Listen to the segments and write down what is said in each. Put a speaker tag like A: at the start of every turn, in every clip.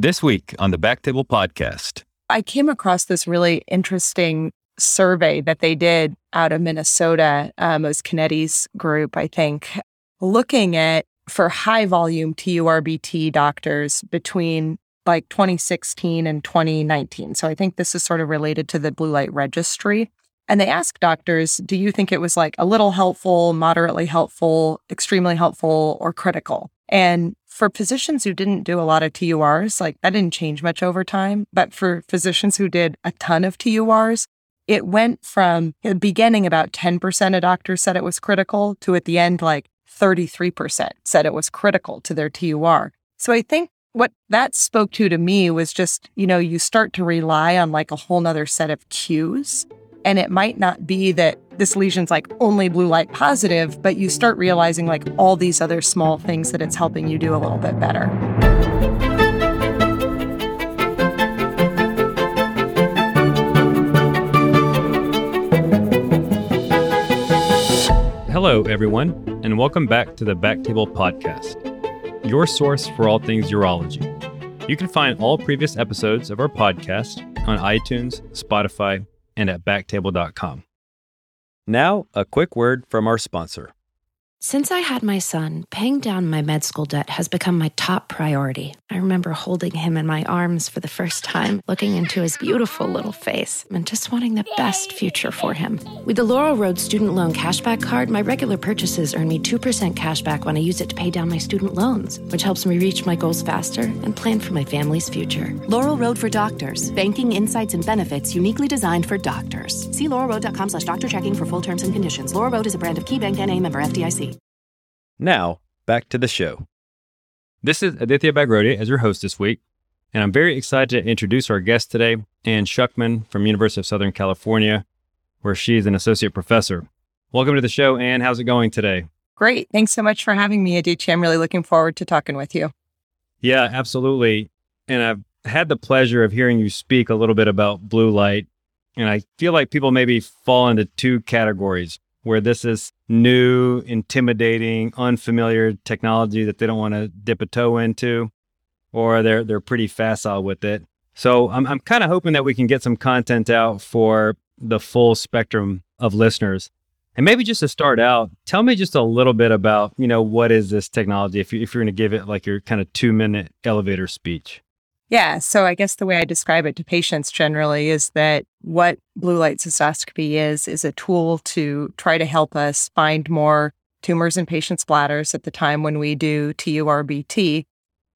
A: This week on the Backtable Podcast,
B: I came across this really interesting survey that they did out of Minnesota. Um, it was group, I think, looking at for high volume TURBT doctors between like 2016 and 2019. So I think this is sort of related to the blue light registry. And they asked doctors, do you think it was like a little helpful, moderately helpful, extremely helpful, or critical? And for physicians who didn't do a lot of TURs, like that didn't change much over time. But for physicians who did a ton of TURs, it went from the beginning about 10% of doctors said it was critical to at the end, like 33% said it was critical to their TUR. So I think what that spoke to to me was just, you know, you start to rely on like a whole nother set of cues. And it might not be that this lesion's like only blue light positive, but you start realizing like all these other small things that it's helping you do a little bit better.
A: Hello, everyone, and welcome back to the Backtable Podcast, your source for all things urology. You can find all previous episodes of our podcast on iTunes, Spotify, and at backtable.com. Now, a quick word from our sponsor.
C: Since I had my son, paying down my med school debt has become my top priority. I remember holding him in my arms for the first time, looking into his beautiful little face, and just wanting the best future for him. With the Laurel Road Student Loan Cashback Card, my regular purchases earn me 2% cashback when I use it to pay down my student loans, which helps me reach my goals faster and plan for my family's future.
D: Laurel Road for Doctors. Banking insights and benefits uniquely designed for doctors. See laurelroad.com slash doctor checking for full terms and conditions. Laurel Road is a brand of KeyBank NA member FDIC.
A: Now, back to the show. This is Aditya Bagrodia as your host this week, and I'm very excited to introduce our guest today, Anne Schuckman from University of Southern California, where she is an associate professor. Welcome to the show, Anne. How's it going today?
B: Great. Thanks so much for having me, Aditya. I'm really looking forward to talking with you.
A: Yeah, absolutely. And I've had the pleasure of hearing you speak a little bit about blue light. And I feel like people maybe fall into two categories where this is new, intimidating, unfamiliar technology that they don't want to dip a toe into, or they're they're pretty facile with it. So I'm I'm kind of hoping that we can get some content out for the full spectrum of listeners. And maybe just to start out, tell me just a little bit about, you know, what is this technology if you if you're going to give it like your kind of 2-minute elevator speech.
B: Yeah. So I guess the way I describe it to patients generally is that what blue light cystoscopy is, is a tool to try to help us find more tumors in patients' bladders at the time when we do TURBT.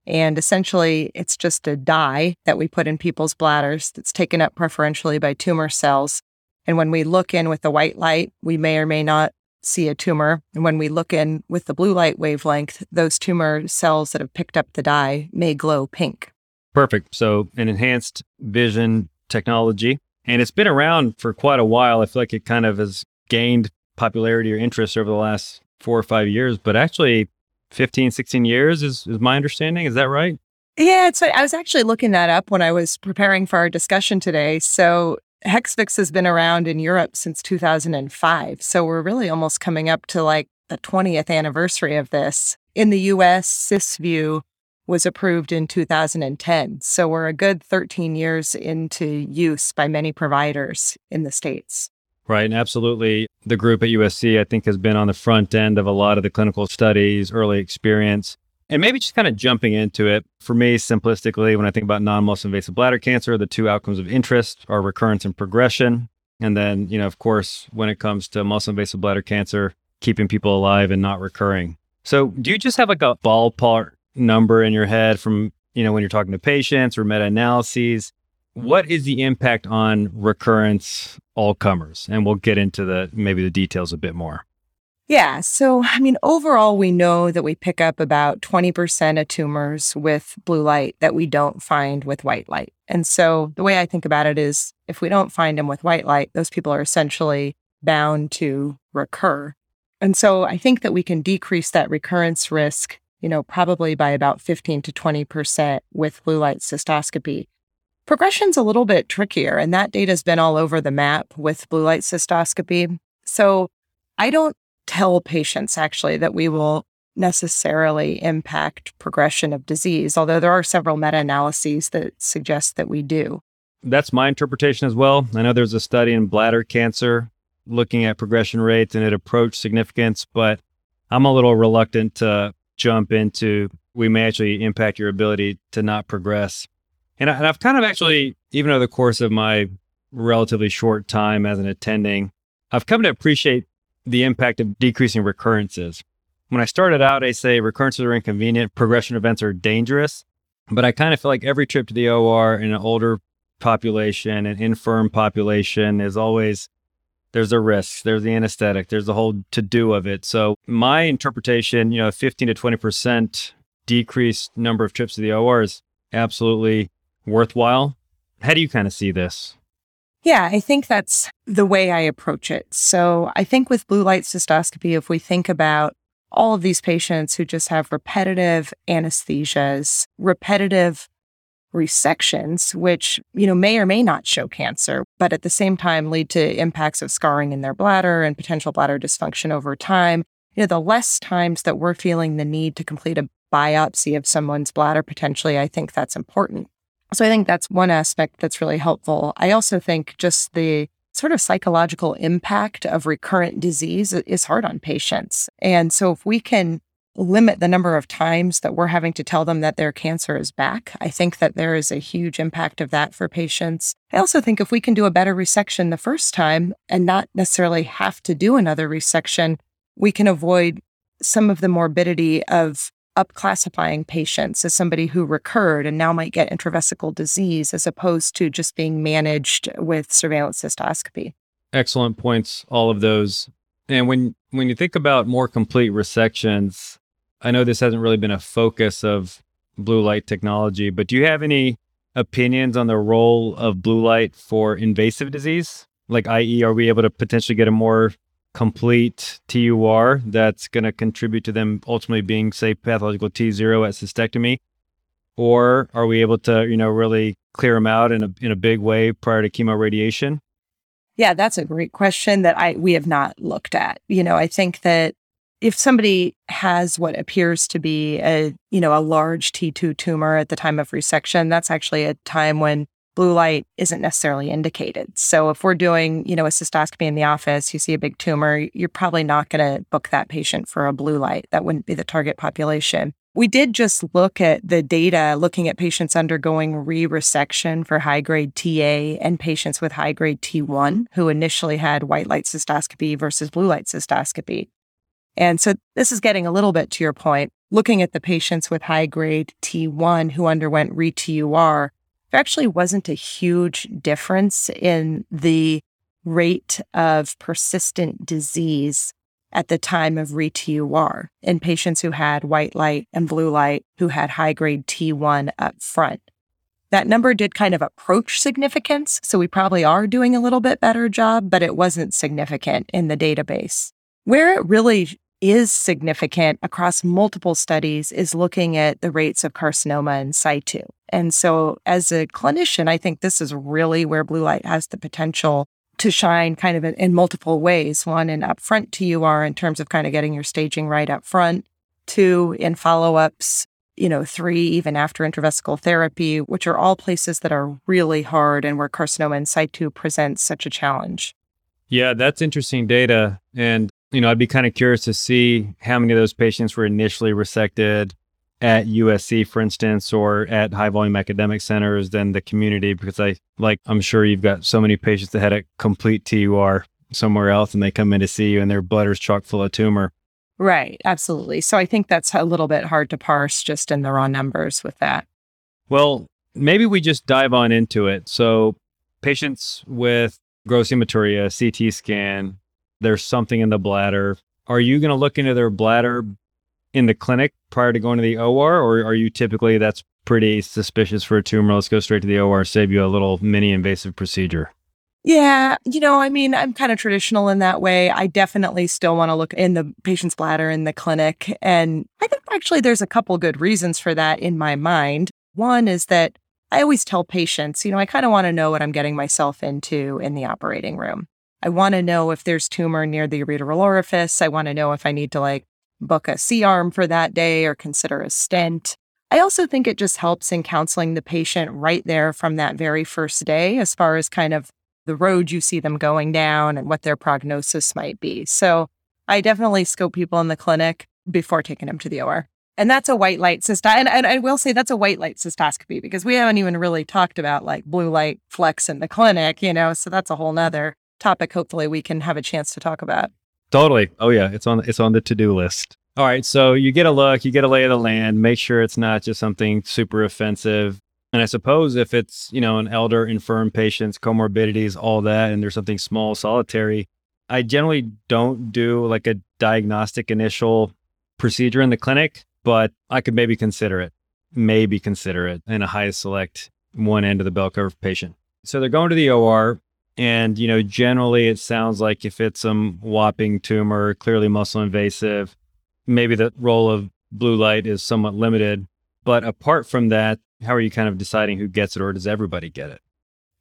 B: And essentially, it's just a dye that we put in people's bladders that's taken up preferentially by tumor cells. And when we look in with the white light, we may or may not see a tumor. And when we look in with the blue light wavelength, those tumor cells that have picked up the dye may glow pink.
A: Perfect. So, an enhanced vision technology. And it's been around for quite a while. I feel like it kind of has gained popularity or interest over the last four or five years, but actually 15, 16 years is, is my understanding. Is that right?
B: Yeah, it's I was actually looking that up when I was preparing for our discussion today. So Hexvix has been around in Europe since 2005. So we're really almost coming up to like the 20th anniversary of this. In the US, Cysview was approved in 2010. So we're a good 13 years into use by many providers in the States.
A: Right. And absolutely. The group at USC, I think, has been on the front end of a lot of the clinical studies, early experience. And maybe just kind of jumping into it, for me, simplistically, when I think about non muscle invasive bladder cancer, the two outcomes of interest are recurrence and progression. And then, you know, of course, when it comes to muscle invasive bladder cancer, keeping people alive and not recurring. So, do you just have like a ballpark number in your head from, you know, when you're talking to patients or meta analyses. What is the impact on recurrence all comers? And we'll get into the maybe the details a bit more.
B: Yeah. So, I mean, overall, we know that we pick up about 20% of tumors with blue light that we don't find with white light. And so, the way I think about it is if we don't find them with white light, those people are essentially bound to recur. And so, I think that we can decrease that recurrence risk you know, probably by about 15 to 20% with blue light cystoscopy. Progression's a little bit trickier, and that data's been all over the map with blue light cystoscopy. So I don't tell patients actually that we will necessarily impact progression of disease, although there are several meta analyses that suggest that we do.
A: That's my interpretation as well. I know there's a study in bladder cancer looking at progression rates and it approached significance, but I'm a little reluctant to jump into we may actually impact your ability to not progress. And, I, have kind of actually, even over the course of my relatively short time as an attending, I've come to appreciate the impact of decreasing recurrences. When I started out, I say recurrences are inconvenient, progression events are dangerous. But I kind of feel like every trip to the OR in an older population, an infirm population, is always there's a risk, there's the anesthetic, there's the whole to do of it. So my interpretation, you know, 15 to 20% decreased number of trips to the OR is absolutely worthwhile. How do you kind of see this?
B: Yeah, I think that's the way I approach it. So I think with blue light cystoscopy, if we think about all of these patients who just have repetitive anesthesias, repetitive resections, which, you know, may or may not show cancer, but at the same time lead to impacts of scarring in their bladder and potential bladder dysfunction over time. You know, the less times that we're feeling the need to complete a biopsy of someone's bladder, potentially, I think that's important. So I think that's one aspect that's really helpful. I also think just the sort of psychological impact of recurrent disease is hard on patients. And so if we can limit the number of times that we're having to tell them that their cancer is back, I think that there is a huge impact of that for patients. I also think if we can do a better resection the first time and not necessarily have to do another resection, we can avoid some of the morbidity of upclassifying patients as somebody who recurred and now might get intravesical disease as opposed to just being managed with surveillance cystoscopy.
A: Excellent points, all of those. And when when you think about more complete resections, I know this hasn't really been a focus of blue light technology, but do you have any opinions on the role of blue light for invasive disease? Like, i.e., are we able to potentially get a more complete TUR that's going to contribute to them ultimately being, say, pathological T0 at cystectomy? Or are we able to, you know, really clear them out in a, in a big way prior to chemo radiation?
B: Yeah, that's a great question that I we have not looked at. You know, I think that if somebody has what appears to be a, you know, a large T2 tumor at the time of resection, that's actually a time when blue light isn't necessarily indicated. So if we're doing, you know, a cystoscopy in the office, you see a big tumor, you're probably not going to book that patient for a blue light. That wouldn't be the target population. We did just look at the data looking at patients undergoing re resection for high grade TA and patients with high grade T1 who initially had white light cystoscopy versus blue light cystoscopy. And so this is getting a little bit to your point. Looking at the patients with high grade T1 who underwent ReTUR, there actually wasn't a huge difference in the rate of persistent disease at the time of re-TUR in patients who had white light and blue light who had high grade T1 up front. That number did kind of approach significance, so we probably are doing a little bit better job, but it wasn't significant in the database. Where it really is significant across multiple studies is looking at the rates of carcinoma in situ. And so, as a clinician, I think this is really where blue light has the potential to shine kind of in, multiple ways. One, in upfront TUR in terms of kind of getting your staging right up front. Two, in follow ups. You know, three, even after intravesical therapy, which are all places that are really hard and where carcinoma in situ presents such a challenge.
A: Yeah, that's interesting data. And you know, I'd be kind of curious to see how many of those patients were initially resected at USC, for instance, or at high volume academic centers than the community, because I like, I'm sure you've got so many patients that had a complete TUR somewhere else and they come in to see you and their bladder's chock full of tumor.
B: Right. Absolutely. So I think that's a little bit hard to parse just in the raw numbers with that.
A: Well, maybe we just dive on into it. So patients with gross hematuria, CT scan, there's something in the bladder. Are you going to look into their bladder in the clinic prior to going to the OR, or are you typically that's pretty suspicious for a tumor? Let's go straight to the OR, save you a little mini invasive procedure.
B: Yeah, you know, I mean, I'm kind of traditional in that way. I definitely still want to look in the patient's bladder in the clinic. And I think actually there's a couple good reasons for that in my mind. One is that I always tell patients, you know, I kind of want to know what I'm getting myself into in the operating room. I want to know if there's tumor near the ureteral orifice. I want to know if I need to like book a C arm for that day or consider a stent. I also think it just helps in counseling the patient right there from that very first day, as far as kind of the road you see them going down and what their prognosis might be. So I definitely scope people in the clinic before taking them to the OR. And that's a white light cystoscopy. And, and I will say that's a white light cystoscopy because we haven't even really talked about like blue light flex in the clinic, you know, so that's a whole nother topic. Hopefully we can have a chance to talk about.
A: Totally. Oh yeah, it's on it's on the to-do list. All right, so you get a look, you get a lay of the land, make sure it's not just something super offensive. And I suppose if it's, you know, an elder, infirm patients, comorbidities, all that, and there's something small, solitary, I generally don't do like a diagnostic initial procedure in the clinic, but I could maybe consider it, maybe consider it in a high select one end of the bell curve patient. So they're going to the OR. And, you know, generally it sounds like if it's some whopping tumor, clearly muscle invasive, maybe the role of blue light is somewhat limited. But apart from that, how are you kind of deciding who gets it or does everybody get it?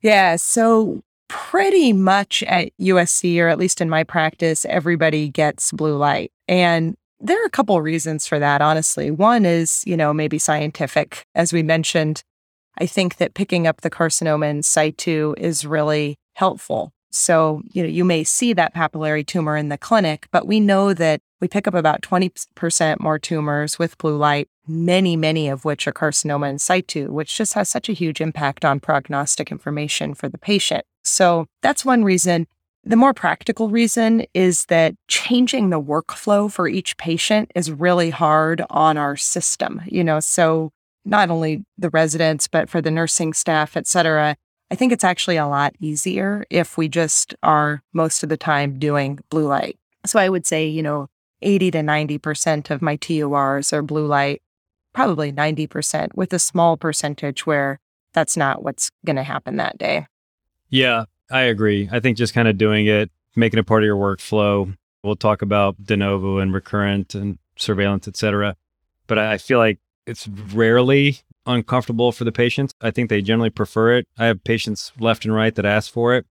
B: Yeah. So, pretty much at USC, or at least in my practice, everybody gets blue light. And there are a couple of reasons for that, honestly. One is, you know, maybe scientific. As we mentioned, I think that picking up the carcinoma in situ is really helpful. So, you know, you may see that papillary tumor in the clinic, but we know that we pick up about 20% more tumors with blue light, many, many of which are carcinoma in situ, which just has such a huge impact on prognostic information for the patient. So that's one reason. The more practical reason is that changing the workflow for each patient is really hard on our system, you know, so not only the residents, but for the nursing staff, et cetera, I think it's actually a lot easier if we just are most of the time doing blue light. So I would say, you know, 80 to 90% of my TURs are blue light, probably 90%, with a small percentage where that's not what's going to happen that day.
A: Yeah, I agree. I think just kind of doing it, making it part of your workflow. We'll talk about de novo and recurrent and surveillance, et cetera. But I feel like it's rarely uncomfortable for the patients. I think they generally prefer it. I have patients left and right that ask for it.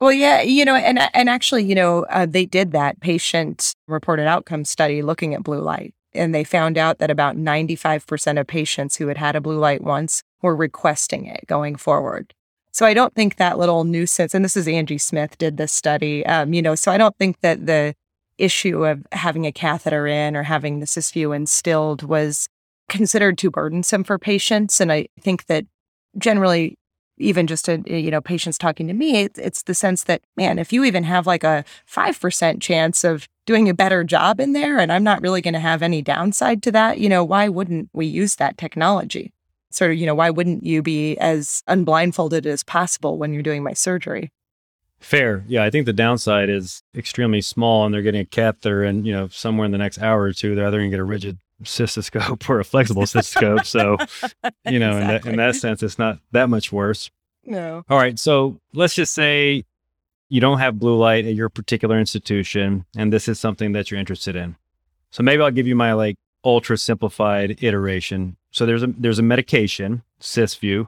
B: Well, yeah, you know, and and actually, you know, uh, they did that patient reported outcome study looking at blue light, and they found out that about ninety five percent of patients who had had a blue light once were requesting it going forward. So I don't think that little nuisance, and this is Angie Smith did this study, um, you know, so I don't think that the issue of having a catheter in or having the Cysview instilled was considered too burdensome for patients. And I think that generally, even just to, you know, patients talking to me, it's, it's the sense that, man, if you even have like a 5% chance of doing a better job in there, and I'm not really going to have any downside to that, you know, why wouldn't we use that technology? Sort of, you know, why wouldn't you be as unblindfolded as possible when you're doing my surgery?
A: Fair. Yeah, I think the downside is extremely small and they're getting a catheter and, you know, somewhere in the next hour or two, they're either going to get a rigid cystoscope or a flexible cystoscope. So, you know, exactly. in, that, in that sense, it's not that much worse.
B: No.
A: All right. So let's just say you don't have blue light at your particular institution, and this is something that you're interested in. So maybe I'll give you my like ultra simplified iteration. So there's a there's a medication, Cysview,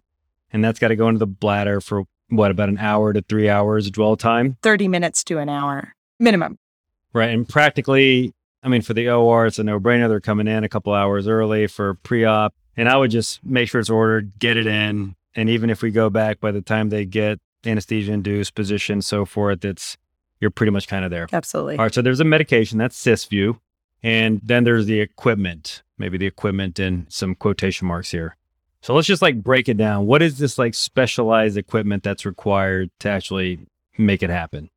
A: and that's got to go into the bladder for what about an hour to three hours dwell time?
B: Thirty minutes to an hour minimum.
A: Right, and practically I mean, for the OR, it's a no brainer. They're coming in a couple hours early for pre op. And I would just make sure it's ordered, get it in. And even if we go back by the time they get anesthesia induced position, so forth, it's you're pretty much kind of there.
B: Absolutely.
A: All right. So there's a medication that's Cysview. And then there's the equipment, maybe the equipment in some quotation marks here. So let's just like break it down. What is this like specialized equipment that's required to actually make it happen?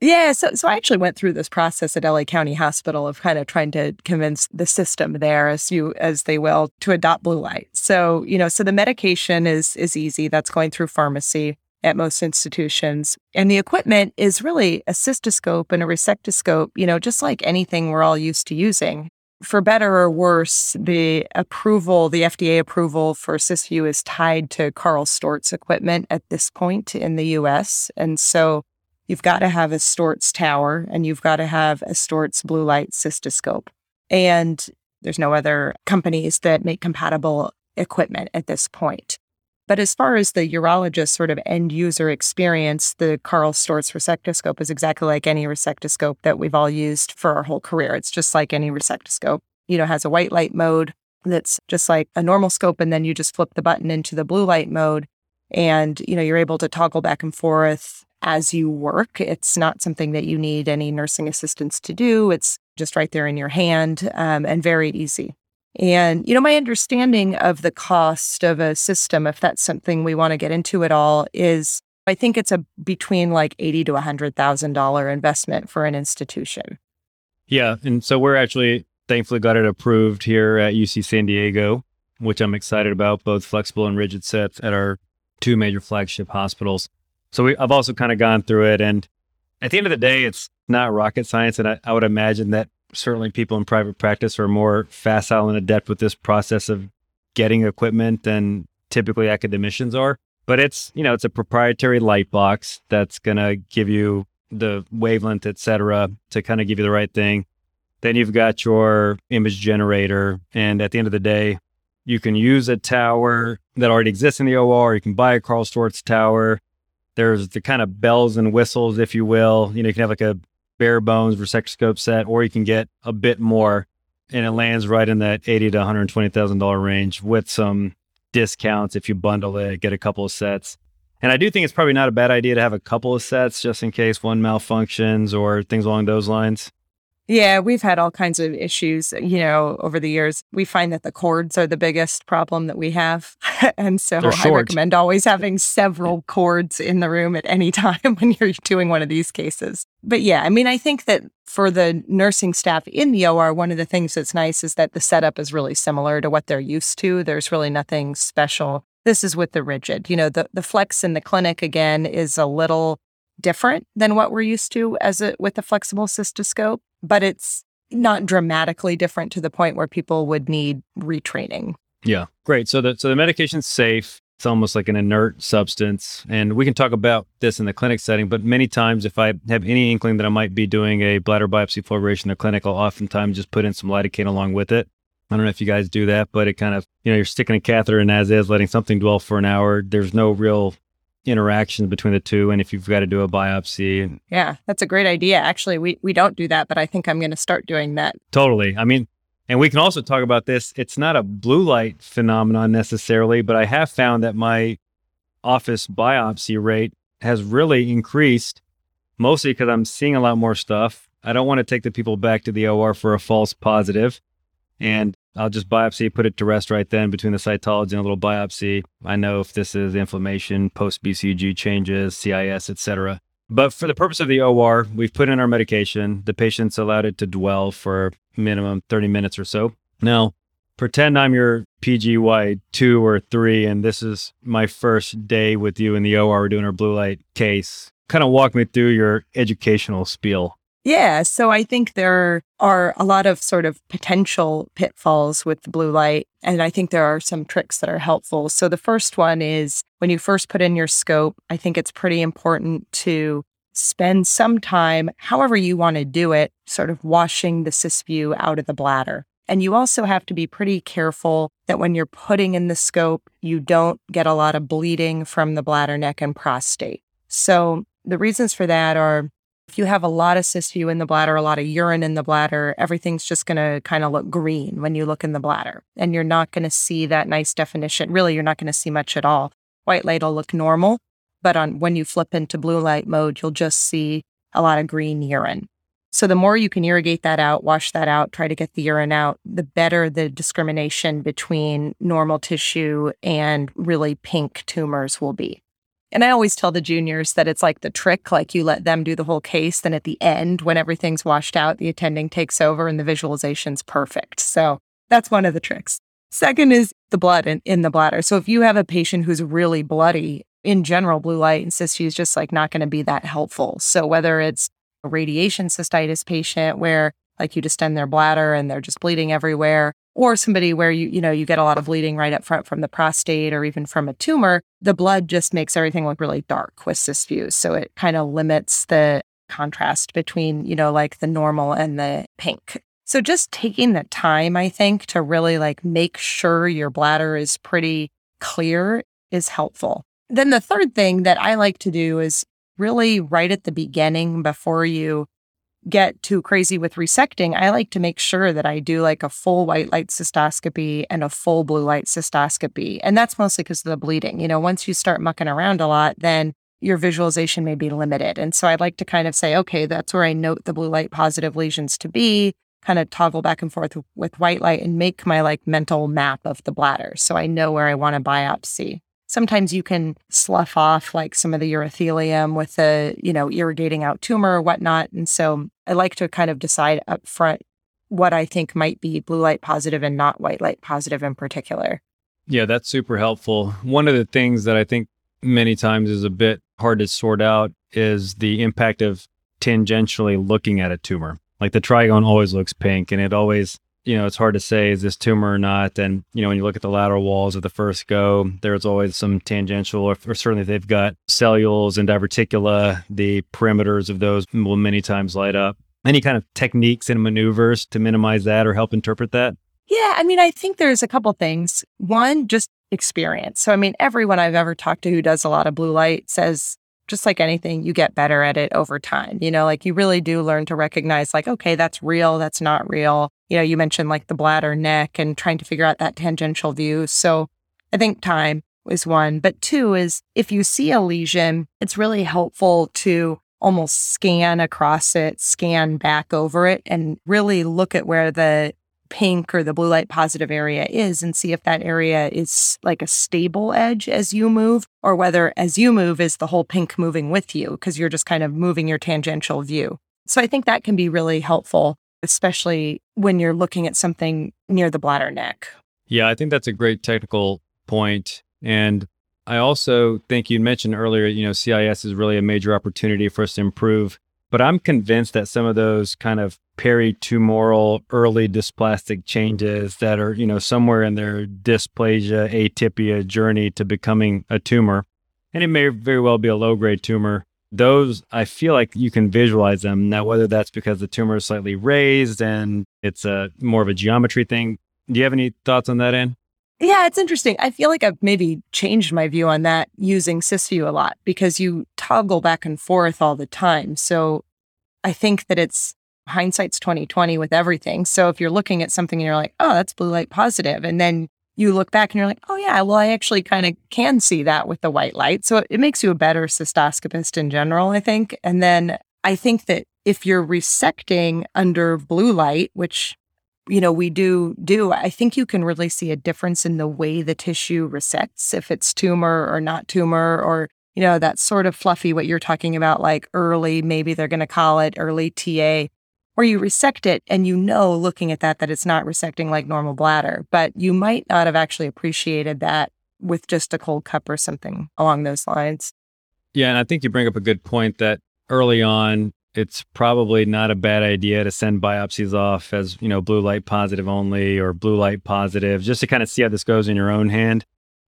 B: Yeah, so so I actually went through this process at LA County Hospital of kind of trying to convince the system there, as you as they will, to adopt blue light. So you know, so the medication is is easy. That's going through pharmacy at most institutions, and the equipment is really a cystoscope and a resectoscope. You know, just like anything we're all used to using. For better or worse, the approval, the FDA approval for Cysview is tied to Karl Storz equipment at this point in the U.S., and so you've got to have a Storz tower and you've got to have a Storz blue light cystoscope. And there's no other companies that make compatible equipment at this point. But as far as the urologist sort of end user experience, the Karl Storz resectoscope is exactly like any resectoscope that we've all used for our whole career. It's just like any resectoscope. You know, has a white light mode that's just like a normal scope, and then you just flip the button into the blue light mode, and you know you're able to toggle back and forth as you work. It's not something that you need any nursing assistance to do. It's just right there in your hand um, and very easy. And, you know, my understanding of the cost of a system, if that's something we want to get into at all, is I think it's a between like eighty to hundred thousand dollar investment for an institution.
A: Yeah. And so we're actually thankfully got it approved here at UC San Diego, which I'm excited about, both flexible and rigid sets at our two major flagship hospitals. So we, I've also kind of gone through it. And at the end of the day, it's not rocket science. And I, I would imagine that certainly people in private practice are more facile and adept with this process of getting equipment than typically academicians are. But it's, you know, it's a proprietary light box that's going to give you the wavelength, et cetera, to kind of give you the right thing. Then you've got your image generator. And at the end of the day, you can use a tower that already exists in the OR. You can buy a Karl Storz tower. There's the kind of bells and whistles, if you will. You know, you can have like a bare bones resectoscope set, or you can get a bit more, and it lands right in that eighty to one hundred twenty thousand dollar range with some discounts if you bundle it, get a couple of sets. And I do think it's probably not a bad idea to have a couple of sets just in case one malfunctions or things along those lines.
B: Yeah, we've had all kinds of issues, you know, over the years. We find that the cords are the biggest problem that we have. and so I recommend always having several cords in the room at any time when you're doing one of these cases. But yeah, I mean, I think that for the nursing staff in the OR, one of the things that's nice is that the setup is really similar to what they're used to. There's really nothing special. This is with the rigid. You know, the, the flex in the clinic again is a little different than what we're used to as a with the flexible cystoscope but it's not dramatically different to the point where people would need retraining.
A: Yeah, great. So the so the medication's safe. It's almost like an inert substance, and we can talk about this in the clinic setting. But many times, if I have any inkling that I might be doing a bladder biopsy fulguration in the clinic, I'll oftentimes just put in some lidocaine along with it. I don't know if you guys do that, but it kind of you know you're sticking a catheter in as is, letting something dwell for an hour. There's no real interaction between the two and if you've got to do a biopsy
B: Yeah, that's a great idea. Actually, we we don't do that, but I think I'm going to start doing that.
A: totally i mean and we can also talk about this it's not a blue light phenomenon necessarily but i have found that my office biopsy rate has really increased mostly because i'm seeing a lot more stuff i don't want to take the people back to the or for a false positive and I'll just biopsy, put it to rest right then between the cytology and a little biopsy. I know if this is inflammation, post BCG changes, CIS, etc. But for the purpose of the OR, we've put in our medication. The patient's allowed it to dwell for minimum 30 minutes or so. Now, pretend I'm your PGY two or three, and this is my first day with you in the OR. We're doing our blue light case. Kind of walk me through your educational spiel.
B: Yeah, so I think there are a lot of sort of potential pitfalls with the blue light. And I think there are some tricks that are helpful. So the first one is when you first put in your scope, I think it's pretty important to spend some time, however you want to do it, sort of washing the cysview out of the bladder. And you also have to be pretty careful that when you're putting in the scope, you don't get a lot of bleeding from the bladder neck and prostate. So the reasons for that are if you have a lot of cysview in the bladder, a lot of urine in the bladder, everything's just going to kind of look green when you look in the bladder. And you're not going to see that nice definition. Really, you're not going to see much at all. White light will look normal, but on when you flip into blue light mode, you'll just see a lot of green urine. So the more you can irrigate that out, wash that out, try to get the urine out, the better the discrimination between normal tissue and really pink tumors will be. And I always tell the juniors that it's like the trick, like you let them do the whole case. Then at the end, when everything's washed out, the attending takes over and the visualization's perfect. So that's one of the tricks. Second is the blood in, in the bladder. So if you have a patient who's really bloody, in general, blue light and cysview is just like not going to be that helpful. So whether it's a radiation cystitis patient where like you distend their bladder and they're just bleeding everywhere, or somebody where you you know you get a lot of bleeding right up front from the prostate or even from a tumor, the blood just makes everything look really dark with cysview. So it kind of limits the contrast between, you know, like the normal and the pink. So just taking the time, I think, to really like make sure your bladder is pretty clear is helpful. Then the third thing that I like to do is really right at the beginning before you get too crazy with resecting, I like to make sure that I do like a full white light cystoscopy and a full blue light cystoscopy. And that's mostly because of the bleeding. You know, once you start mucking around a lot, then your visualization may be limited. And so I'd like to kind of say, okay, that's where I note the blue light positive lesions to be, kind of toggle back and forth with white light and make my like mental map of the bladder. So I know where I want to biopsy sometimes you can slough off like some of the urothelium with the, you know, irrigating out tumor or whatnot. And so I like to kind of decide up front what I think might be blue light positive and not white light positive in particular.
A: Yeah, that's super helpful. One of the things that I think many times is a bit hard to sort out is the impact of tangentially looking at a tumor. Like the trigone always looks pink and it always you know, it's hard to say is this tumor or not. And, you know, when you look at the lateral walls of the first go, there's always some tangential, or, or certainly they've got cellules and diverticula, the perimeters of those will many times light up. Any kind of techniques and maneuvers to minimize that or help interpret that?
B: Yeah, I mean, I think there's a couple things. One, just experience. So, I mean, everyone I've ever talked to who does a lot of blue light says just like anything, you get better at it over time. You know, like you really do learn to recognize, like, okay, that's real, that's not real. You know, you mentioned like the bladder neck and trying to figure out that tangential view. So I think time is one. But two is if you see a lesion, it's really helpful to almost scan across it, scan back over it, and really look at where the pink or the blue light positive area is and see if that area is like a stable edge as you move or whether as you move is the whole pink moving with you because you're just kind of moving your tangential view. So I think that can be really helpful, especially when you're looking at something near the bladder neck.
A: Yeah, I think that's a great technical point. And I also think you mentioned earlier, you know, CIS is really a major opportunity for us to improve but I'm convinced that some of those kind of peritumoral early dysplastic changes that are, you know, somewhere in their dysplasia, atypia journey to becoming a tumor, and it may very well be a low grade tumor. Those, I feel like you can visualize them. Now, whether that's because the tumor is slightly raised and it's a more of a geometry thing. Do you have any thoughts on that, Anne?
B: Yeah, it's interesting. I feel like I've maybe changed my view on that using Cysview a lot because you toggle back and forth all the time. So I think that it's hindsight's 2020 with everything. So if you're looking at something and you're like, oh, that's blue light positive, and then you look back and you're like, oh yeah, well, I actually kind of can see that with the white light. So it makes you a better cystoscopist in general, I think. And then I think that if you're resecting under blue light, which you know, we do do, I think you can really see a difference in the way the tissue resects, if it's tumor or not tumor, or, you know, that sort of fluffy, what you're talking about, like early, maybe they're going to call it early TA, or you resect it and you know, looking at that, that it's not resecting like normal bladder, but you might not have actually appreciated that with just a cold cup or something along those lines.
A: Yeah. And I think you bring up a good point that early on, it's probably not a bad idea to send biopsies off as, you know, blue light positive only or blue light positive, just to kind of see how this goes in your own hand.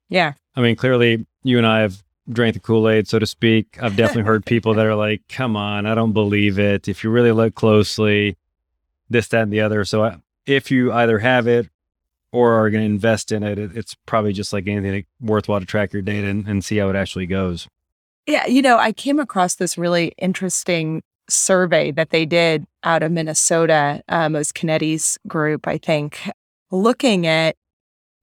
B: Yeah.
A: I mean, clearly you and I have drank the Kool Aid, so to speak. I've definitely heard people that are like, come on, I don't believe it. If you really look closely, this, that, and the other. So I, if you either have it or are going to invest in it, it, it's probably just like anything worthwhile to track your data and, and see how it actually goes.
B: Yeah. You know, I came across this really interesting survey that they did out of Minnesota, um, it was Kennedy's group, I think, looking at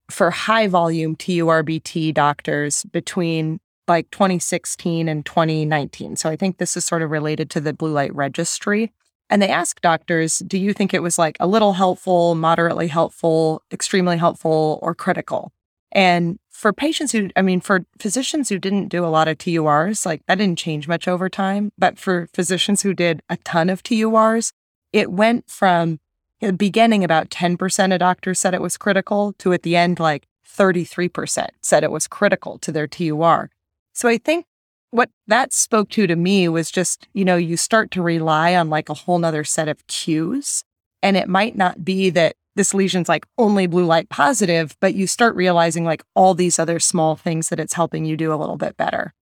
B: for high volume TURBT doctors between like 2016 and 2019. So I think this is sort of related to the blue light registry. And they asked doctors, do you think it was like a little helpful, moderately helpful, extremely helpful, or critical? And for patients who, I mean, for physicians who didn't do a lot of TURs, like that didn't change much over time. But for physicians who did a ton of TURs, it went from the beginning about 10% of doctors said it was critical to at the end, like 33% said it was critical to their TUR. So I think what that spoke to to me was just, you know, you start to rely on like a whole nother set of cues. And it might not be that this lesion's like only blue light positive, but you start realizing like all these other small things that it's helping you do a little bit better.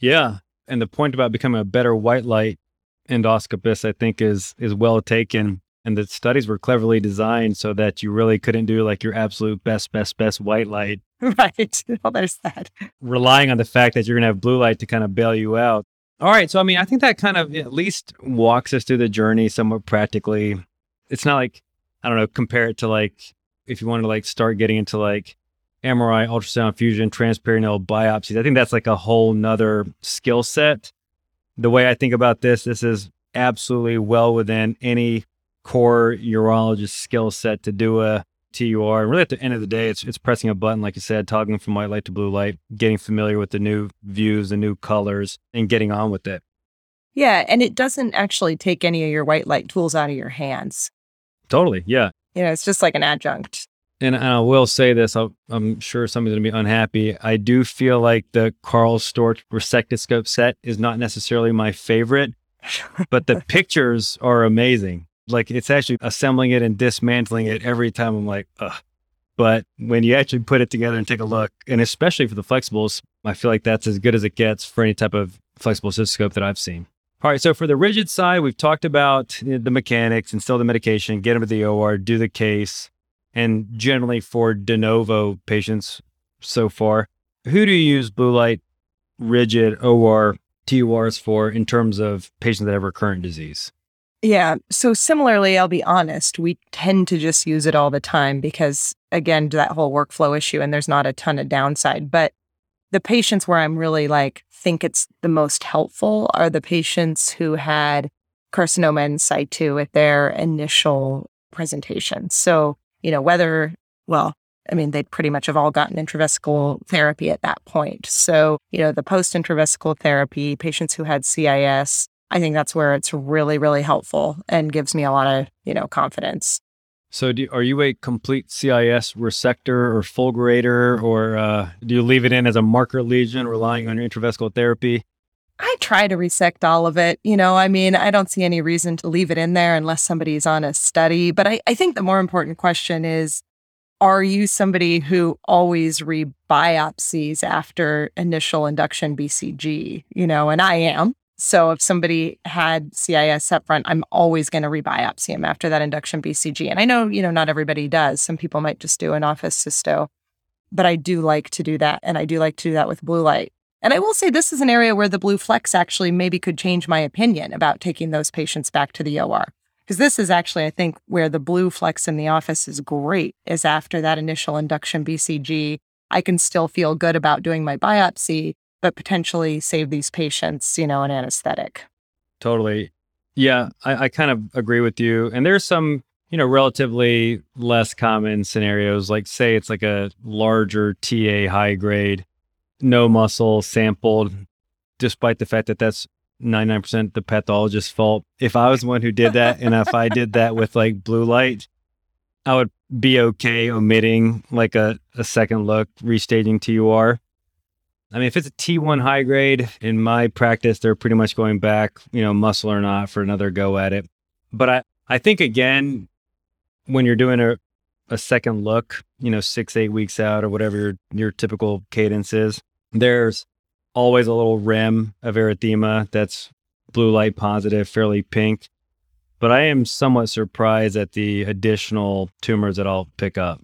A: Yeah. And the point about becoming a better white light endoscopist, I think is is well taken. And the studies were cleverly designed so that you really couldn't do like your absolute best, best, best white light,
B: Right. Well, there's that.
A: relying on the fact that you're going to have blue light to kind of bail you out. All right. So, I mean, I think that kind of at least walks us through the journey somewhat practically. It's not like, I don't know, compare it to like if you wanted to like start getting into like MRI, ultrasound fusion, transperineal biopsies. I think that's like a whole nother skill set. The way I think about this, this is absolutely well within any core urologist skill set to do a TUR. And really at the end of the day, it's it's pressing a button, like you said, toggling from white light to blue light, getting familiar with the new views, the new colors, and getting on with it.
B: Yeah. And it doesn't actually take any of your white light tools out of your hands.
A: Totally. Yeah.
B: You know, it's just like an adjunct.
A: And, and I will say this, I'll, I'm sure somebody's going to be unhappy. I do feel like the Karl Storz resectoscope set is not necessarily my favorite, but the pictures are amazing. Like it's actually assembling it and dismantling it every time. I'm like, ugh. But when you actually put it together and take a look, and especially for the flexibles, I feel like that's as good as it gets for any type of flexible cystoscope that I've seen. All right. So for the rigid side, we've talked about the mechanics, instill the medication, get them to the OR, do the case, and generally for de novo patients so far, who do you use blue light, rigid, OR, TURs for in terms of patients that have recurrent disease?
B: Yeah. So similarly, I'll be honest, we tend to just use it all the time because, again, that whole workflow issue, and there's not a ton of downside. But the patients where I'm really like, think it's the most helpful are the patients who had carcinoma in situ at their initial presentation. So, you know, whether, well, I mean, they'd pretty much have all gotten intravesical therapy at that point. So, you know, the post intravesical therapy, patients who had CIS, I think that's where it's really, really helpful and gives me a lot of, you know, confidence.
A: So, do, are you a complete CIS resector or fulgurator, or uh, do you leave it in as a marker lesion, relying on your intravesical therapy?
B: I try to resect all of it. You know, I mean, I don't see any reason to leave it in there unless somebody's on a study. But I, I think the more important question is are you somebody who always rebiopsies after initial induction BCG? You know, and I am. So if somebody had CIS up front, I'm always going to rebiopsy them after that induction BCG. And I know, you know, not everybody does. Some people might just do an office cysto, but I do like to do that. And I do like to do that with blue light. And I will say this is an area where the blue flex actually maybe could change my opinion about taking those patients back to the OR. Because this is actually, I think, where the blue flex in the office is great, is after that initial induction BCG, I can still feel good about doing my biopsy, but potentially save these patients, you know, an anesthetic.
A: Totally. Yeah, I, I kind of agree with you. And there's some, you know, relatively less common scenarios, like say it's like a larger TA high grade, no muscle sampled, despite the fact that that's 99% the pathologist's fault. If I was one who did that, and if I did that with like blue light, I would be okay omitting like a, a second look, restaging TUR. I mean, if it's a T1 high grade in my practice, they're pretty much going back, you know, muscle or not for another go at it. But I, I think again, when you're doing a, a second look, you know, six, eight weeks out or whatever your, your typical cadence is, there's always a little rim of erythema that's blue light positive, fairly pink. But I am somewhat surprised at the additional tumors that I'll pick up.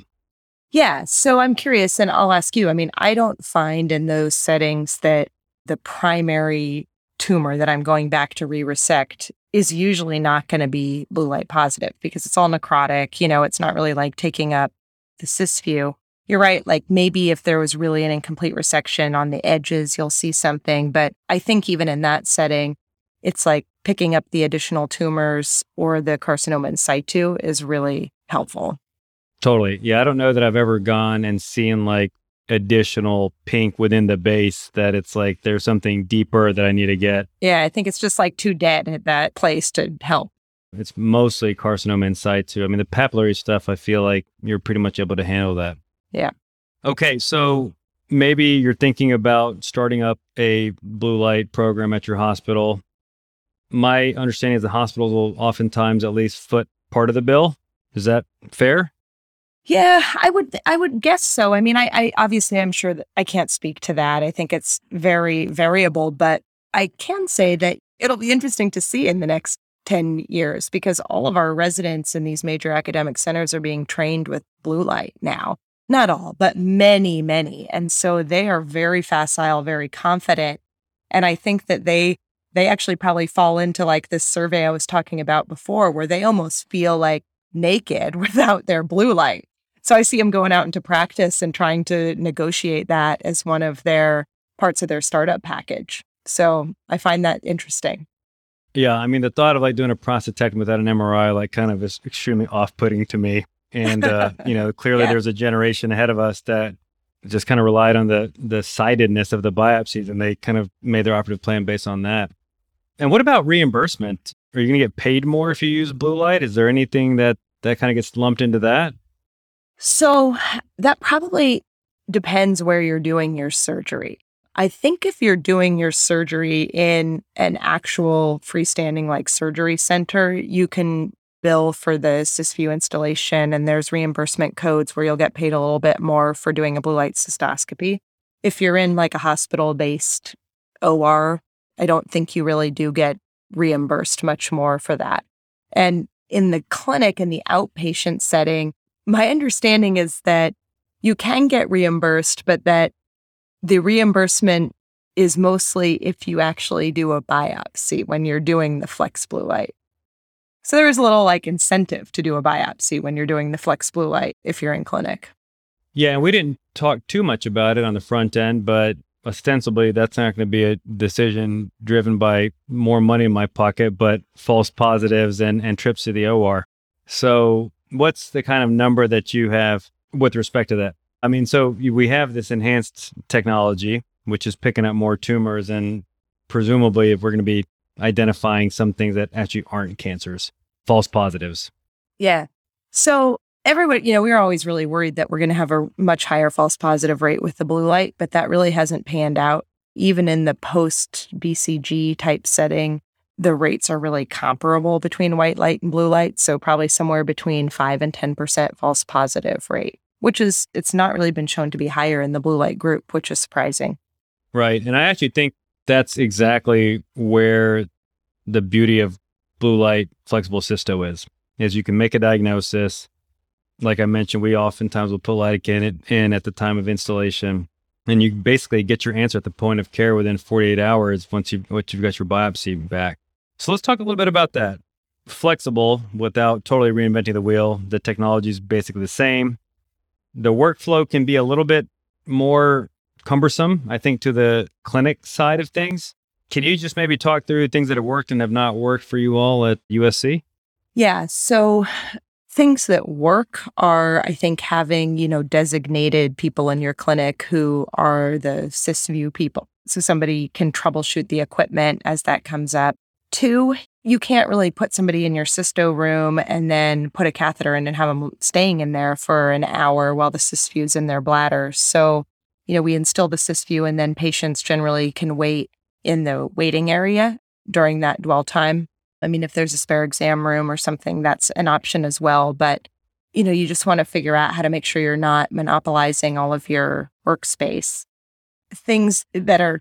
B: Yeah. So I'm curious, and I'll ask you. I mean, I don't find in those settings that the primary tumor that I'm going back to re resect is usually not going to be blue light positive because it's all necrotic. You know, it's not really like taking up the Cysview. You're right. Like maybe if there was really an incomplete resection on the edges, you'll see something. But I think even in that setting, it's like picking up the additional tumors or the carcinoma in situ is really helpful.
A: Totally. Yeah. I don't know that I've ever gone and seen like additional pink within the base that it's like there's something deeper that I need to get.
B: Yeah, I think it's just like too dead at that place to help.
A: It's mostly carcinoma in situ. I mean, the papillary stuff, I feel like you're pretty much able to handle that.
B: Yeah.
A: Okay. So maybe you're thinking about starting up a blue light program at your hospital. My understanding is the hospitals will oftentimes at least foot part of the bill. Is that fair?
B: Yeah, I would I would guess so. I mean, I, I obviously I'm sure that I can't speak to that. I think it's very variable, but I can say that it'll be interesting to see in the next 10 years because all of our residents in these major academic centers are being trained with blue light now. Not all, but many, many. And so they are very facile, very confident. And I think that they they actually probably fall into like this survey I was talking about before where they almost feel like naked without their blue light. So I see them going out into practice and trying to negotiate that as one of their parts of their startup package. So I find that interesting.
A: Yeah, I mean the thought of like doing a prostatectomy without an MRI like kind of is extremely off-putting to me. And uh, you know, clearly
B: Yeah.
A: there's a generation ahead of us that just kind of relied on the the sidedness of the biopsies and they kind of made their operative plan based on that. And what about reimbursement? Are you going to get paid more if you use blue light? Is there anything that that kind of gets lumped into that?
B: So that probably depends where you're doing your surgery. I think if you're doing your surgery in an actual freestanding like surgery center, you can bill for the Cysview instillation and there's reimbursement codes where you'll get paid a little bit more for doing a blue light cystoscopy. If you're in like a hospital based OR, I don't think you really do get reimbursed much more for that. And in the clinic, in the outpatient setting, my understanding is that you can get reimbursed, but that the reimbursement is mostly if you actually do a biopsy when you're doing the flex blue light. So there is a little like incentive to do a biopsy when you're doing the flex blue light if you're in clinic.
A: Yeah, and we didn't talk too much about it on the front end, but ostensibly that's not going to be a decision driven by more money in my pocket, but false positives and, and trips to the OR. So, what's the kind of number that you have with respect to that? I mean, so we have this enhanced technology, which is picking up more tumors, and presumably, if we're going to be identifying some things that actually aren't cancers, false positives.
B: Yeah. So everyone, you know, we were always really worried that we're going to have a much higher false positive rate with the blue light, but that really hasn't panned out. Even in the post BCG type setting, the rates are really comparable between white light and blue light. So probably somewhere between five and 10% false positive rate, which is, it's not really been shown to be higher in the blue light group, which is surprising.
A: Right. And I actually think that's exactly where the beauty of blue light flexible cysto is, is you can make a diagnosis. Like I mentioned, we oftentimes will put lidocaine in, in at the time of instillation. And you basically get your answer at the point of care within 48 hours once you've, once you've got your biopsy back. So let's talk a little bit about that. Flexible without totally reinventing the wheel. The technology is basically the same. The workflow can be a little bit more cumbersome, I think, to the clinic side of things. Can you just maybe talk through things that have worked and have not worked for you all at USC?
B: Yeah. So things that work are, I think, having, you know, designated people in your clinic who are the Cysview people. So somebody can troubleshoot the equipment as that comes up. Two, you can't really put somebody in your cysto room and then put a catheter in and have them staying in there for an hour while the Cysview's in their bladder. So, you know, we instill the SysView and then patients generally can wait in the waiting area during that dwell time. I mean, if there's a spare exam room or something, that's an option as well. But, you know, you just want to figure out how to make sure you're not monopolizing all of your workspace. Things that are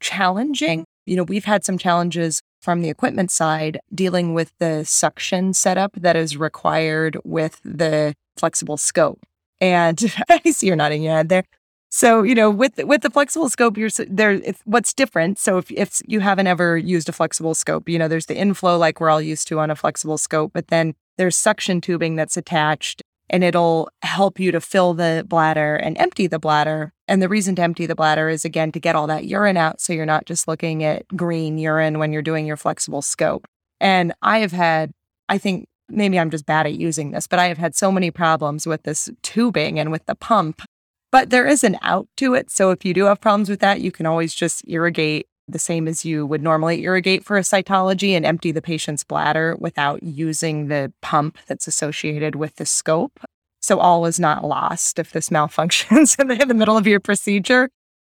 B: challenging, you know, we've had some challenges from the equipment side dealing with the suction setup that is required with the flexible scope. And I see you're nodding your head there. So you know, with with the flexible scope, you're there. If, what's different? So if if you haven't ever used a flexible scope, you know, there's the inflow like we're all used to on a flexible scope, but then there's suction tubing that's attached, and it'll help you to fill the bladder and empty the bladder. And the reason to empty the bladder is again to get all that urine out, so you're not just looking at green urine when you're doing your flexible scope. And I have had, I think maybe I'm just bad at using this, but I have had so many problems with this tubing and with the pump but there is an out to it. So if you do have problems with that, you can always just irrigate the same as you would normally irrigate for a cytology and empty the patient's bladder without using the pump that's associated with the scope. So all is not lost if this malfunctions in the, middle of your procedure.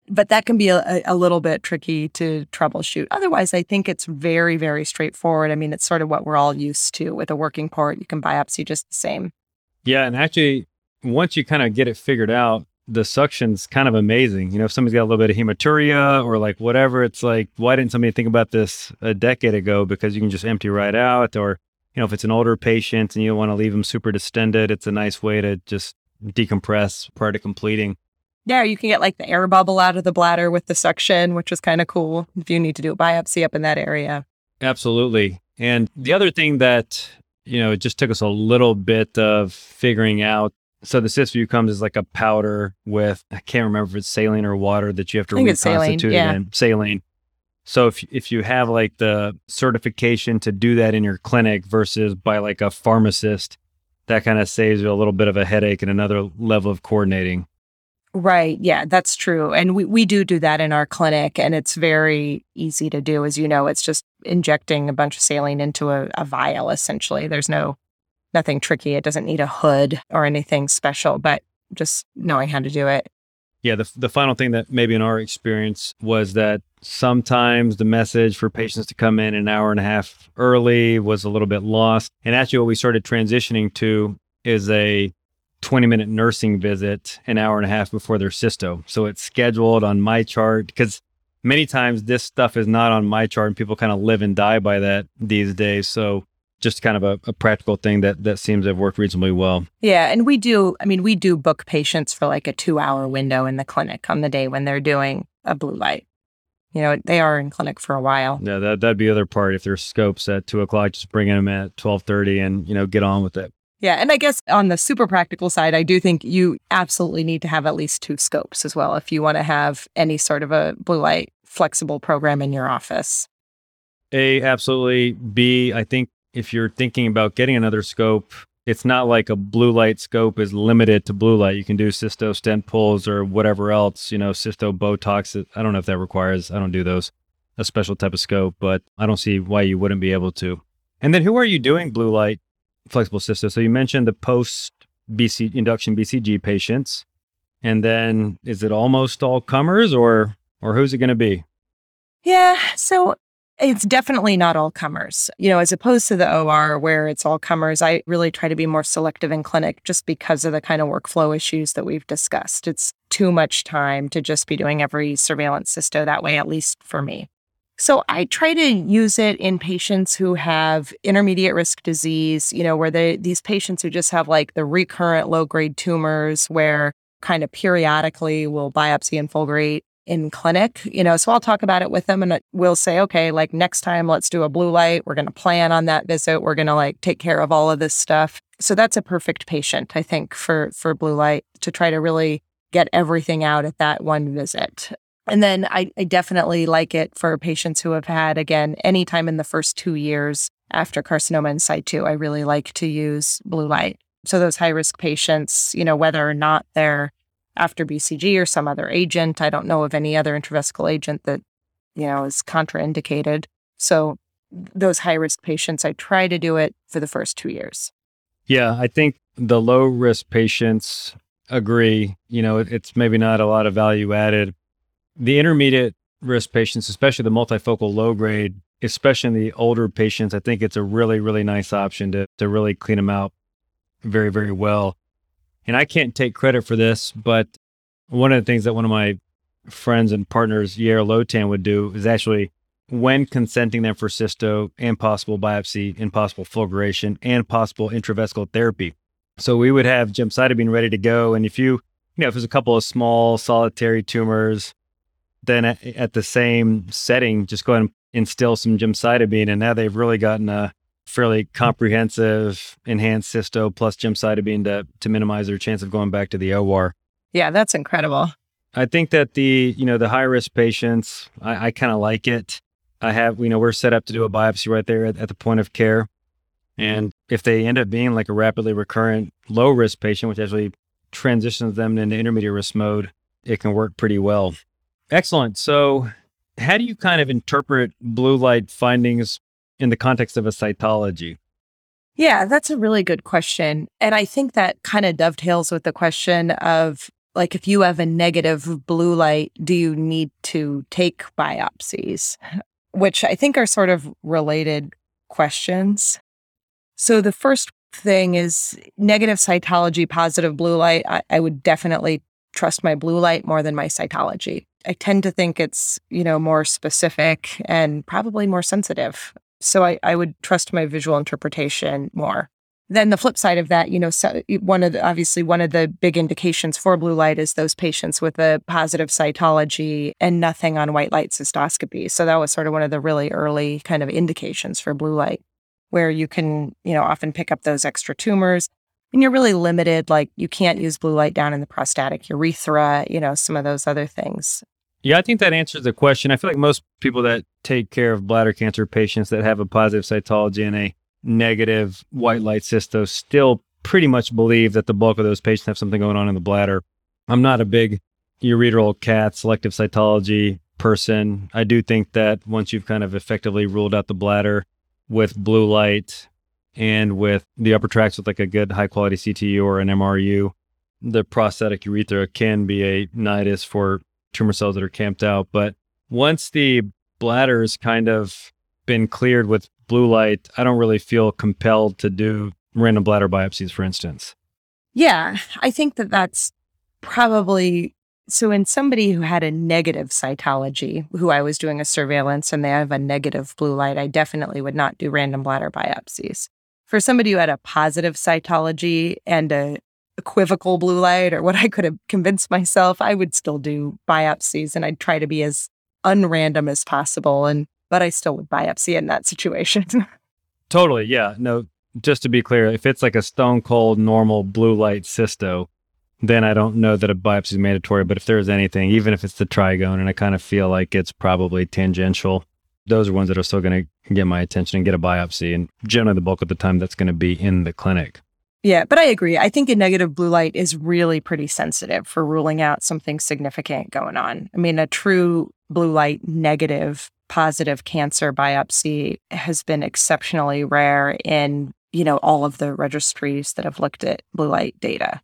B: But that can be a, a little bit tricky to troubleshoot. Otherwise, I think it's very, very straightforward. I mean, it's sort of what we're all used to with a working port. You can biopsy just the same.
A: Yeah. And actually, once you kind of get it figured out, the suction's kind of amazing. You know, if somebody's got a little bit of hematuria or like whatever, it's like, why didn't somebody think about this a decade ago? Because you can just empty right out. Or, you know, if it's an older patient and you want to leave them super distended, it's a nice way to just decompress prior to completing.
B: Yeah, you can get like the air bubble out of the bladder with the suction, which is kind of cool if you need to do a biopsy up in that area.
A: Absolutely. And the other thing that, you know, it just took us a little bit of figuring out. So the Cysview comes as like a powder with, I can't remember if it's saline or water that you have to
B: saline,
A: reconstitute
B: yeah.
A: it in. Saline. So if if you have like the certification to do that in your clinic versus by like a pharmacist, that kind of saves you a little bit of a headache and another level of coordinating.
B: Right. Yeah, that's true. And we, we do do that in our clinic, and it's very easy to do. As you know, it's just injecting a bunch of saline into a, a vial, essentially. There's no nothing tricky. It doesn't need a hood or anything special, but just knowing how to do it.
A: Yeah, the the final thing that maybe in our experience was that sometimes the message for patients to come in an hour and a half early was a little bit lost. And actually what we started transitioning to is a 20 minute nursing visit an hour and a half before their cysto. So it's scheduled on MyChart because many times this stuff is not on MyChart and people kind of live and die by that these days. So just kind of a, a practical thing that that seems to have worked reasonably well.
B: Yeah. And we do, I mean, we do book patients for like a two hour window in the clinic on the day when they're doing a blue light. You know, they are in clinic for a while.
A: Yeah, that that'd be the other part. If there's scopes at two o'clock, just bring them at twelve thirty and you know get on with it.
B: Yeah. And I guess on the super practical side, I do think you absolutely need to have at least two scopes as well if you want to have any sort of a blue light flexible program in your office.
A: A, absolutely. B, I think if you're thinking about getting another scope, it's not like a blue light scope is limited to blue light. You can do cysto stent pulls or whatever else, you know, cysto Botox. I don't know if that requires, I don't do those, a special type of scope, but I don't see why you wouldn't be able to. And then who are you doing blue light flexible cysto? So you mentioned the post BC induction BCG patients. And then is it almost all comers or or who's it going to be?
B: Yeah. So it's definitely not all comers. You know, as opposed to the OR where it's all comers, I really try to be more selective in clinic just because of the kind of workflow issues that we've discussed. It's too much time to just be doing every surveillance cysto that way, at least for me. So I try to use it in patients who have intermediate risk disease, you know, where they these patients who just have like the recurrent low grade tumors where kind of periodically we'll biopsy and fulgurate in clinic, you know, so I'll talk about it with them and uh, we'll say, okay, like next time let's do a blue light. We're going to plan on that visit. We're going to like take care of all of this stuff. So that's a perfect patient, I think, for for blue light to try to really get everything out at that one visit. And then I, I definitely like it for patients who have had, again, any time in the first two years after carcinoma in situ. I really like to use blue light. So those high risk patients, you know, whether or not they're after BCG or some other agent, I don't know of any other intravesical agent that, you know, is contraindicated. So those high risk patients, I try to do it for the first two years.
A: Yeah, I think the low risk patients agree. You know, it's maybe not a lot of value added. The intermediate risk patients, especially the multifocal low grade, especially in the older patients, I think it's a really, really nice option to, to really clean them out very, very well. And I can't take credit for this, but one of the things that one of my friends and partners, Yair Lotan, would do is actually when consenting them for cysto and possible biopsy and possible fulguration and possible intravesical therapy. So we would have gemcitabine ready to go. And if you, you know, if there's a couple of small solitary tumors, then at, at the same setting, just go ahead and instill some gemcitabine. And now they've really gotten a fairly comprehensive enhanced cysto plus gemcitabine to, to minimize their chance of going back to the OR.
B: Yeah, that's incredible.
A: I think that the, you know, the high risk patients, I, I kind of like it. I have, you know, we're set up to do a biopsy right there at, at the point of care. And if they end up being like a rapidly recurrent low risk patient, which actually transitions them into intermediate risk mode, it can work pretty well. Excellent. So, how do you kind of interpret blue light findings in the context of a cytology?
B: Yeah, that's a really good question. And I think that kind of dovetails with the question of like, if you have a negative blue light, do you need to take biopsies? Which I think are sort of related questions. So the first thing is negative cytology, positive blue light. I, I would definitely trust my blue light more than my cytology. I tend to think it's, you know, more specific and probably more sensitive. So I, I would trust my visual interpretation more. Then the flip side of that, you know, so one of the, obviously one of the big indications for blue light is those patients with a positive cytology and nothing on white light cystoscopy. So that was sort of one of the really early kind of indications for blue light, where you can, you know, often pick up those extra tumors and you're really limited. Like you can't use blue light down in the prostatic urethra, you know, some of those other things.
A: Yeah, I think that answers the question. I feel like most people that take care of bladder cancer patients that have a positive cytology and a negative white light cysto still pretty much believe that the bulk of those patients have something going on in the bladder. I'm not a big ureteral cath selective cytology person. I do think that once you've kind of effectively ruled out the bladder with blue light and with the upper tracts with like a good high quality CTU or an MRU, the prostatic urethra can be a nidus for tumor cells that are camped out. But once the bladder's kind of been cleared with blue light, I don't really feel compelled to do random bladder biopsies, for instance.
B: Yeah, I think that that's probably so. In somebody who had a negative cytology, who I was doing a surveillance and they have a negative blue light, I definitely would not do random bladder biopsies. For somebody who had a positive cytology and a equivocal blue light or what I could have convinced myself, I would still do biopsies and I'd try to be as unrandom as possible. And but I still would biopsy in that situation.
A: totally. Yeah. No, just to be clear, if it's like a stone cold normal blue light cysto, then I don't know that a biopsy is mandatory. But if there's anything, even if it's the trigone, and I kind of feel like it's probably tangential, those are ones that are still going to get my attention and get a biopsy. And generally, the bulk of the time, that's going to be in the clinic.
B: Yeah, but I agree. I think a negative blue light is really pretty sensitive for ruling out something significant going on. I mean, a true blue light negative positive cancer biopsy has been exceptionally rare in, you know, all of the registries that have looked at blue light data.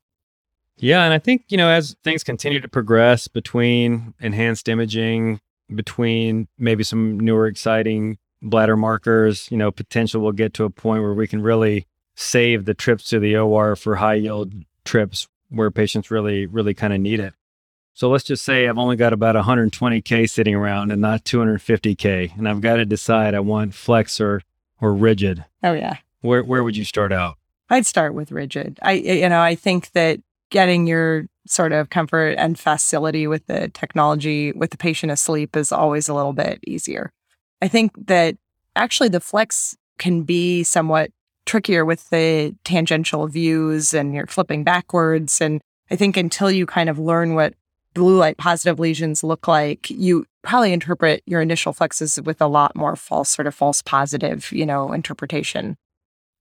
A: Yeah, and I think, you know, as things continue to progress between enhanced imaging, between maybe some newer exciting bladder markers, you know, potential we'll get to a point where we can really save the trips to the OR for high yield trips where patients really, really kind of need it. So let's just say I've only got about 120K sitting around and not 250K. And I've got to decide I want flex or, or rigid.
B: Oh, yeah.
A: Where, where would you start out?
B: I'd start with rigid. I, you know, I think that getting your sort of comfort and facility with the technology with the patient asleep is always a little bit easier. I think that actually the flex can be somewhat trickier with the tangential views and you're flipping backwards. And I think until you kind of learn what blue light positive lesions look like, you probably interpret your initial flexes with a lot more false, sort of false positive, you know, interpretation.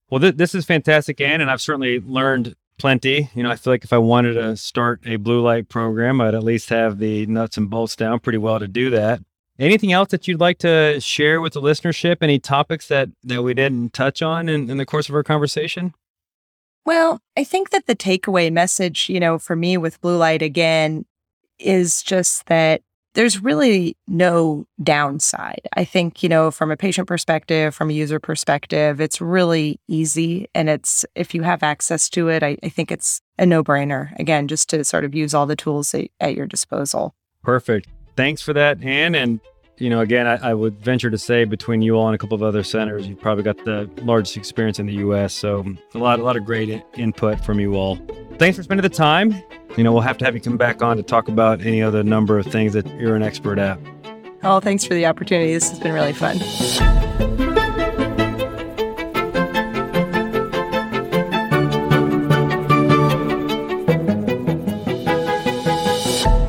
A: Well, th- this is fantastic, Anne, and I've certainly learned plenty. You know, I feel like if I wanted to start a blue light program, I'd at least have the nuts and bolts down pretty well to do that. Anything else that you'd like to share with the listenership? Any topics that that we didn't touch on in, in the course of our conversation?
B: Well, I think that the takeaway message, you know, for me with blue light again is just that there's really no downside. I think, you know, from a patient perspective, from a user perspective, it's really easy. And it's, if you have access to it, I, I think it's a no brainer. Again, just to sort of use all the tools at, at your disposal.
A: Perfect. Thanks for that, Anne. And you know, again, I, I, would venture to say between you all and a couple of other centers, you've probably got the largest experience in the U.S. So a lot, a lot of great input from you all. Thanks for spending the time. You know, we'll have to have you come back on to talk about any other number of things that you're an expert at.
B: Oh, thanks for the opportunity. This has been really fun.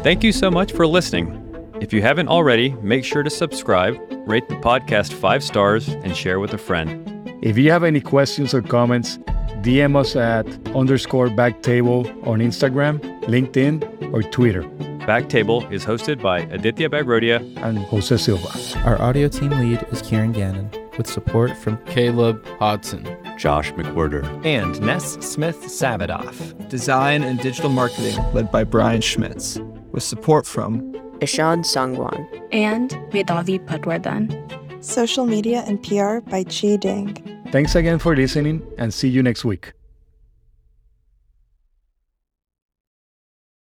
A: Thank you so much for listening. If you haven't already, make sure to subscribe, rate the podcast five stars, and share with a friend.
E: If you have any questions or comments, DM us at underscore backtable on Instagram, LinkedIn, or Twitter.
A: Backtable is hosted by Aditya Bagrodia
E: and Jose Silva.
F: Our audio team lead is Kieran Gannon, with support from
G: Caleb Hodson,
H: Josh McWhirter,
I: and Ness Smith Savadoff.
J: Design and digital marketing led by Brian Schmitz, with support from
K: Ishad Sangwan,
L: and Vedavi Patwardhan.
M: Social media and PR by Chi Ding.
E: Thanks again for listening and see you next week.